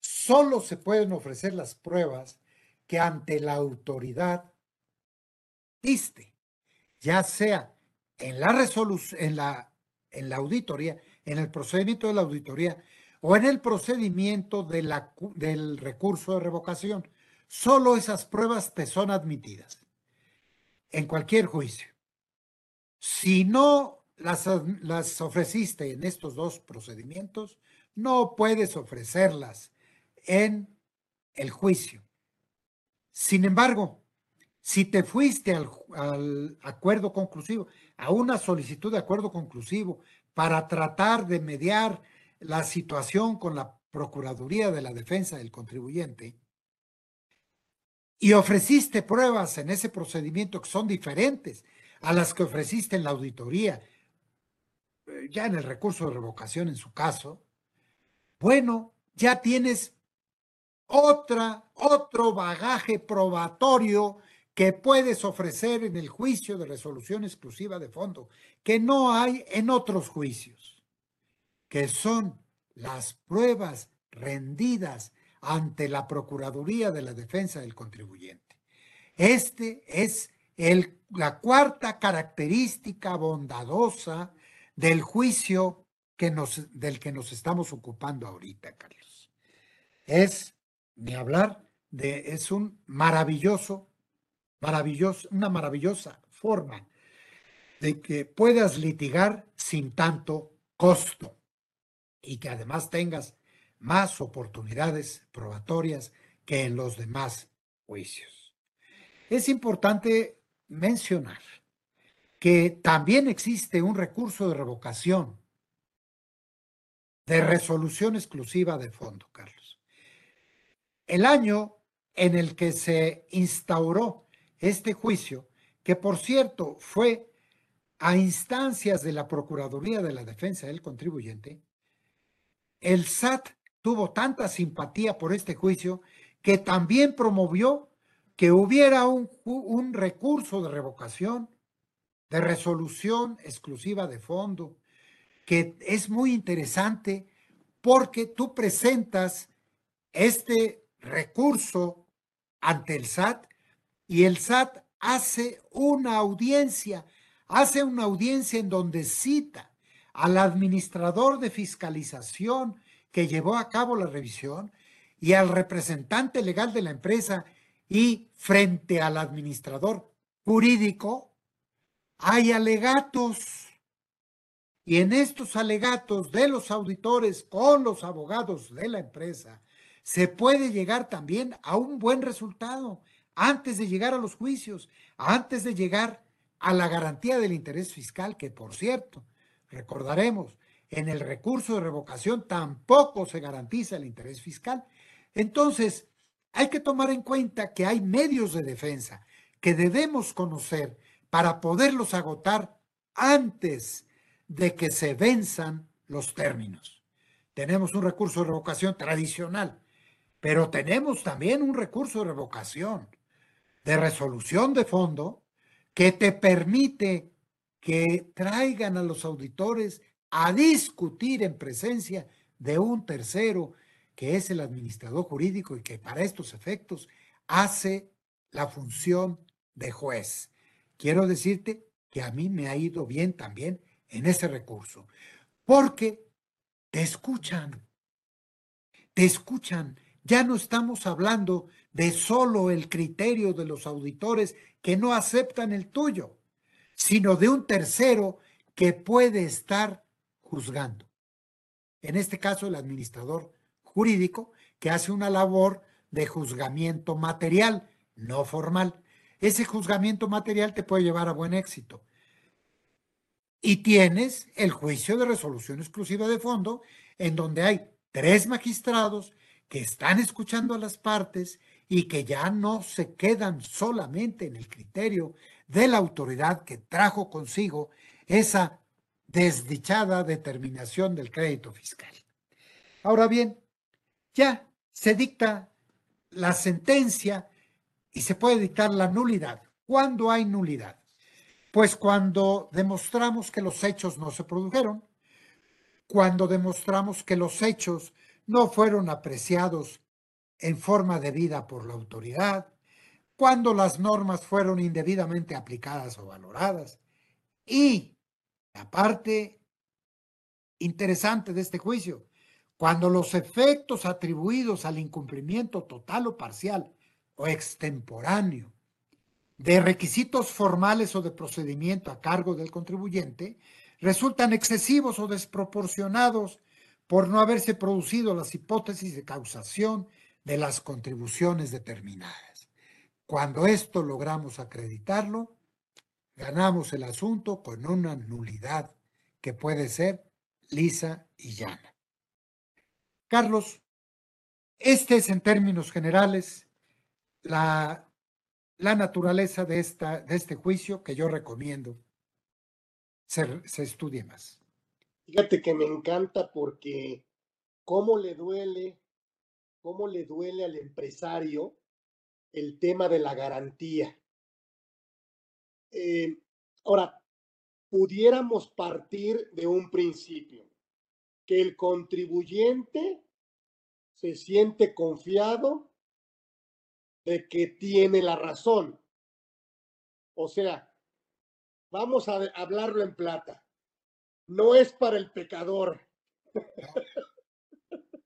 S2: solo se pueden ofrecer las pruebas que ante la autoridad diste, ya sea en la en la, en la auditoría, en el procedimiento de la auditoría o en el procedimiento de la, del recurso de revocación. Solo esas pruebas te son admitidas en cualquier juicio. Si no las, las ofreciste en estos dos procedimientos, no puedes ofrecerlas en el juicio. Sin embargo, si te fuiste al, al, acuerdo conclusivo, a una solicitud de acuerdo conclusivo para tratar de mediar la situación con la Procuraduría de la Defensa del Contribuyente y ofreciste pruebas en ese procedimiento que son diferentes a las que ofreciste en la auditoría, eh, ya en el recurso de revocación en su caso, bueno, ya tienes otra, otro bagaje probatorio que puedes ofrecer en el juicio de resolución exclusiva de fondo, que no hay en otros juicios, que son las pruebas rendidas ante la Procuraduría de la Defensa del Contribuyente. Este es el, la cuarta característica bondadosa del juicio que nos, del que nos estamos ocupando ahorita, Carlos. Es, ni hablar, de, es un maravilloso maravilloso, una maravillosa forma de que puedas litigar sin tanto costo y que además tengas más oportunidades probatorias que en los demás juicios. Es importante mencionar que también existe un recurso de revocación de resolución exclusiva de fondo, Carlos. El año en el que se instauró este juicio, que por cierto fue a instancias de la Procuraduría de la Defensa del Contribuyente, el SAT tuvo tanta simpatía por este juicio que también promovió que hubiera un, recurso de revocación, de resolución exclusiva de fondo, que es muy interesante porque tú presentas este recurso ante el SAT y el SAT hace una audiencia, hace una audiencia en donde cita al administrador de fiscalización que llevó a cabo la revisión y al representante legal de la empresa y frente al administrador jurídico hay alegatos. Y en estos alegatos de los auditores con los abogados de la empresa se puede llegar también a un buen resultado antes de llegar a los juicios, antes de llegar a la garantía del interés fiscal, que por cierto, recordaremos, en el recurso de revocación tampoco se garantiza el interés fiscal. Entonces, hay que tomar en cuenta que hay medios de defensa que debemos conocer para poderlos agotar antes de que se venzan los términos. Tenemos un recurso de revocación tradicional, pero tenemos también un recurso de revocación de resolución de fondo que te permite que traigan a los auditores a discutir en presencia de un tercero que es el administrador jurídico y que para estos efectos hace la función de juez. Quiero decirte que a mí me ha ido bien también en ese recurso, porque te escuchan, te escuchan. Ya no estamos hablando de solo el criterio de los auditores que no aceptan el tuyo, sino de un tercero que puede estar juzgando. En este caso, el administrador jurídico que hace una labor de juzgamiento material, no formal. Ese juzgamiento material te puede llevar a buen éxito. Y tienes el juicio de resolución exclusiva de fondo, en donde hay tres magistrados que están escuchando a las partes y que ya no se quedan solamente en el criterio de la autoridad que trajo consigo esa desdichada determinación del crédito fiscal. Ahora bien, ya se dicta la sentencia y se puede dictar la nulidad. ¿Cuándo hay nulidad? Pues cuando demostramos que los hechos no se produjeron, cuando demostramos que los hechos no fueron apreciados en forma debida por la autoridad, cuando las normas fueron indebidamente aplicadas o valoradas. Y la parte interesante de este juicio, cuando los efectos atribuidos al incumplimiento total o parcial o extemporáneo de requisitos formales o de procedimiento a cargo del contribuyente resultan excesivos o desproporcionados por no haberse producido las hipótesis de causación de las contribuciones determinadas. Cuando esto logramos acreditarlo, ganamos el asunto con una nulidad que puede ser lisa y llana. Carlos, este es en términos generales la, la naturaleza de, esta, de este juicio que yo recomiendo se, se estudie más.
S1: Fíjate que me encanta porque cómo le duele, cómo le duele al empresario el tema de la garantía. Eh, ahora, pudiéramos partir de un principio, que el contribuyente se siente confiado de que tiene la razón. O sea, vamos a hablarlo en plata no es para el pecador.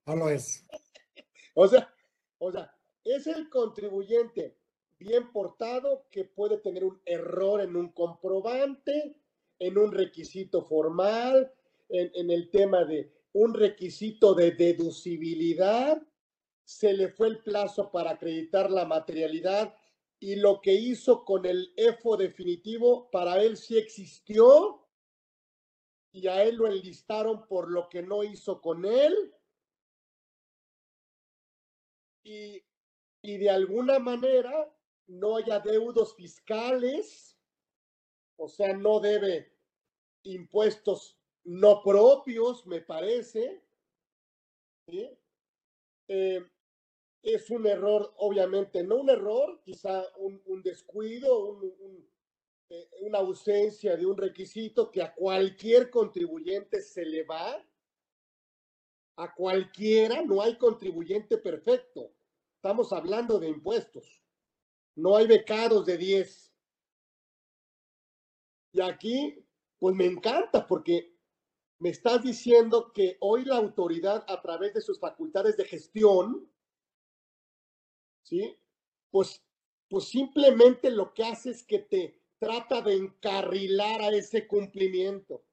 S2: No, lo es.
S1: O sea, o sea, es el contribuyente bien portado que puede tener un error en un comprobante, en un requisito formal, en, en el tema de un requisito de deducibilidad, se le fue el plazo para acreditar la materialidad y lo que hizo con el EFO definitivo para él sí existió y a él lo enlistaron por lo que no hizo con él. Y, y de alguna manera no haya deudos fiscales, o sea, no debe impuestos no propios, me parece. Eh, es un error, obviamente, no un error, quizá un, un descuido, un, eh, una ausencia de un requisito que a cualquier contribuyente se le va, a cualquiera, no hay contribuyente perfecto. Estamos hablando de impuestos. No hay becados de 10. Y aquí, pues me encanta porque me estás diciendo que hoy la autoridad, a través de sus facultades de gestión, ¿sí? Pues, pues simplemente lo que hace es que te, trata de encarrilar a ese cumplimiento.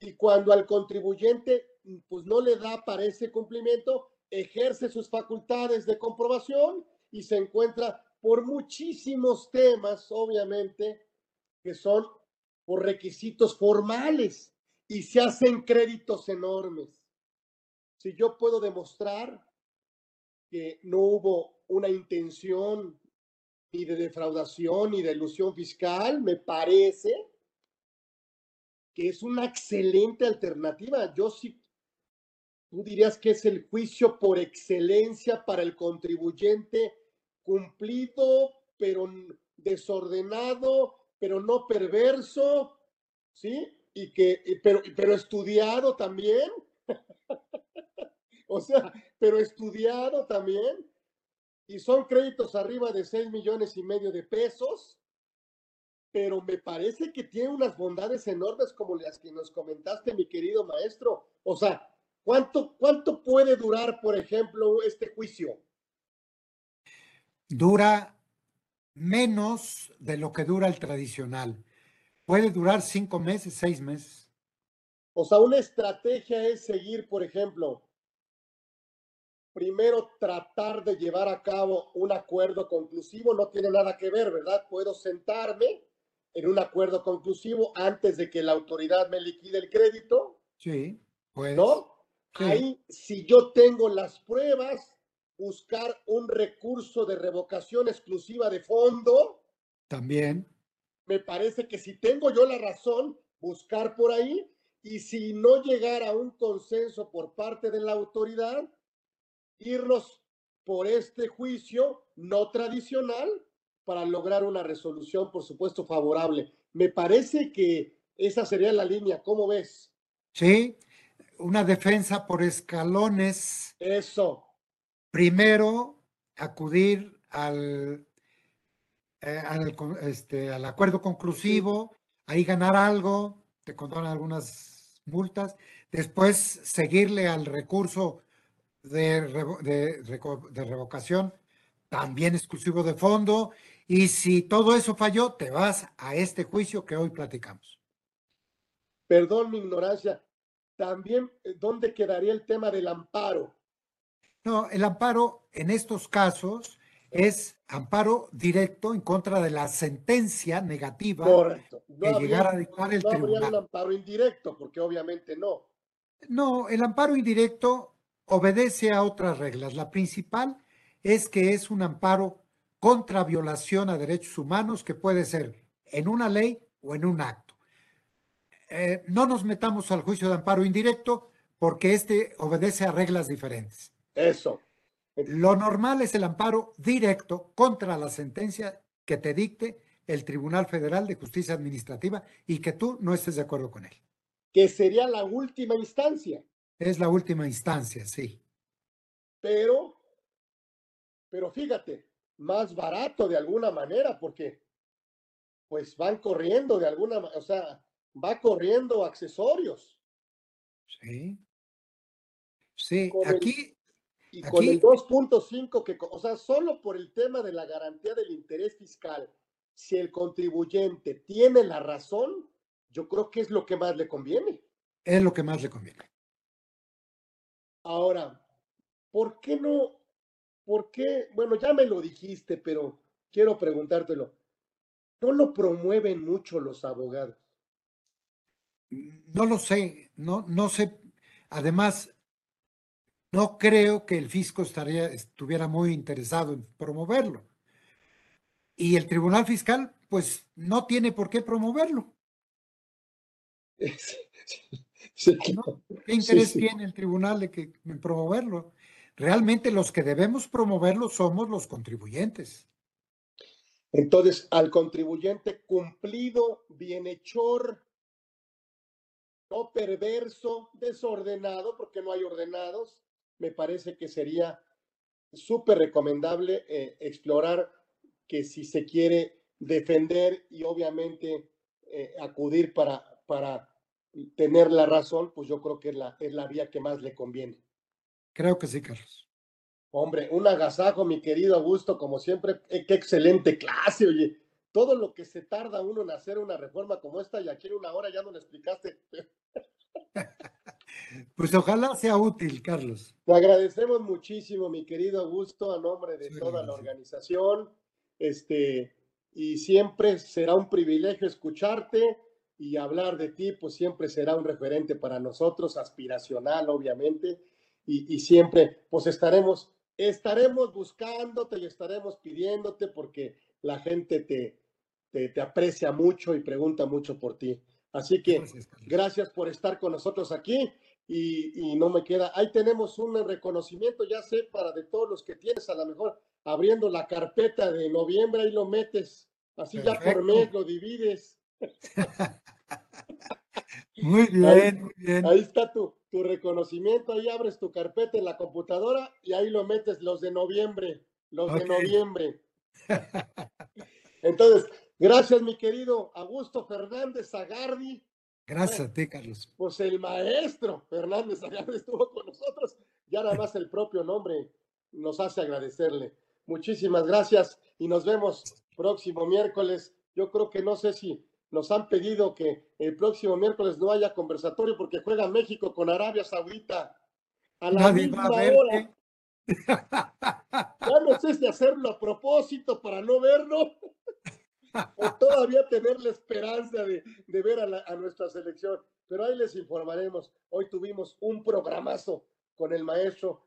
S1: Y cuando al contribuyente pues no le da para ese cumplimiento, ejerce sus facultades de comprobación y se encuentra por muchísimos temas, obviamente, que son por requisitos formales y se hacen créditos enormes. Si yo puedo demostrar que no hubo una intención ni de defraudación ni de ilusión fiscal, me parece que es una excelente alternativa. Yo sí, tú dirías que es el juicio por excelencia para el contribuyente cumplido, pero desordenado, pero no perverso, ¿sí? Y que, pero, pero estudiado también. o sea, pero estudiado también y son créditos arriba de 6 millones y medio de pesos, pero me parece que tiene unas bondades enormes como las que nos comentaste, mi querido maestro. O sea, ¿cuánto, cuánto puede durar, por ejemplo, este juicio?
S2: Dura menos de lo que dura el tradicional. Puede durar cinco meses, seis meses.
S1: O sea, una estrategia es seguir, por ejemplo, primero tratar de llevar a cabo un acuerdo conclusivo no tiene nada que ver, ¿verdad? Puedo sentarme en un acuerdo conclusivo antes de que la autoridad me liquide el crédito.
S2: Sí, pues.
S1: ¿No? Ahí, si yo tengo las pruebas, buscar un recurso de revocación exclusiva de fondo.
S2: También.
S1: Me parece que si tengo yo la razón, buscar por ahí. Y si no llegara a un consenso por parte de la autoridad, irnos por este juicio no tradicional para lograr una resolución, por supuesto, favorable. Me parece que esa sería la línea. ¿Cómo ves?
S2: Sí, una defensa por escalones.
S1: Eso.
S2: Primero, acudir al, eh, este, al, acuerdo conclusivo, ahí ganar algo, te condonan algunas multas, después seguirle al recurso de, de revocación, también exclusivo de fondo, y si todo eso falló, te vas a este juicio que hoy platicamos.
S1: Perdón mi ignorancia, también, eh, ¿dónde quedaría el tema del amparo?
S2: No, el amparo en estos casos es amparo directo en contra de la sentencia negativa
S1: Correcto.
S2: que llegara a dictar el
S1: no
S2: tribunal.
S1: No habría un amparo indirecto, porque obviamente no.
S2: No, el amparo indirecto obedece a otras reglas. La principal es que es un amparo contra violación a derechos humanos que puede ser en una ley o en un acto. Eh, no nos metamos al juicio de amparo indirecto porque este obedece a reglas diferentes.
S1: Eso.
S2: Lo normal es el amparo directo contra la sentencia que te dicte el Tribunal Federal de Justicia Administrativa y que tú no estés de acuerdo con él.
S1: Que sería la última instancia.
S2: Es la última instancia, sí.
S1: Pero, pero fíjate, más barato de alguna manera, porque pues van corriendo de alguna manera, o sea, va corriendo accesorios.
S2: Sí. Sí, aquí,
S1: y con el 2.5, que, o sea, solo por el tema de la garantía del interés fiscal, si el contribuyente tiene la razón, yo creo que es lo que más le conviene.
S2: Es lo que más le conviene.
S1: Ahora, ¿por qué no? ¿Por qué? Bueno, ya me lo dijiste, pero quiero preguntártelo. ¿No lo promueven mucho los abogados?
S2: No lo sé, no, no sé. Además, no creo que el fisco estaría, estuviera muy interesado en promoverlo. Y el Tribunal Fiscal, pues, no tiene por qué promoverlo. ¿Qué interés tiene el tribunal de que, en promoverlo? Realmente los que debemos promoverlo somos los contribuyentes.
S1: Entonces, al contribuyente cumplido, bienhechor, no perverso, desordenado, porque no hay ordenados, me parece que sería súper recomendable eh, explorar que si se quiere defender y obviamente eh, acudir para, para tener la razón, pues yo creo que es la, es la vía que más le conviene.
S2: Creo que sí, Carlos.
S1: Hombre, un agasajo, mi querido Augusto, como siempre, eh, qué excelente clase, oye. Todo lo que se tarda uno en hacer una reforma como esta, y aquí en una hora ya no le explicaste.
S2: Pues ojalá sea útil, Carlos.
S1: Te agradecemos muchísimo, mi querido Augusto, a nombre de toda la organización. Este, y siempre será un privilegio escucharte y hablar de ti, pues siempre será un referente para nosotros, aspiracional, obviamente. Y, siempre, pues estaremos, estaremos buscándote y estaremos pidiéndote porque la gente te, te, te aprecia mucho y pregunta mucho por ti. Así que gracias, por estar con nosotros aquí y, no me queda. Ahí tenemos un reconocimiento, ya sé, para de todos los que tienes, a lo mejor abriendo la carpeta de noviembre, ahí lo metes, así ya por mes lo divides.
S2: muy bien, muy bien.
S1: Ahí está tu, tu reconocimiento, ahí abres tu carpeta en la computadora y ahí lo metes los de noviembre, los de noviembre. Entonces, Gracias, mi querido Augusto Fernández Zagardi.
S2: Gracias a ti, Carlos.
S1: Pues el maestro Fernández Zagardi estuvo con nosotros. Ya nada más el propio nombre nos hace agradecerle. Muchísimas gracias y nos vemos próximo miércoles. Yo creo que no sé si nos han pedido que el próximo miércoles no haya conversatorio porque juega México con Arabia Saudita a la misma hora. Ya no sé si hacerlo a propósito para no verlo o todavía tener la esperanza de, ver a, nuestra selección. Pero ahí les informaremos. Hoy tuvimos un programazo con el maestro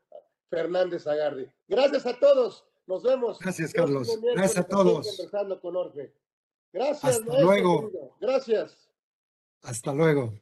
S1: Fernández Agardi. Gracias a todos. Nos vemos.
S2: Gracias, Carlos. Gracias a todos.
S1: con Gracias.
S2: Hasta luego.
S1: Gracias.
S2: Hasta luego.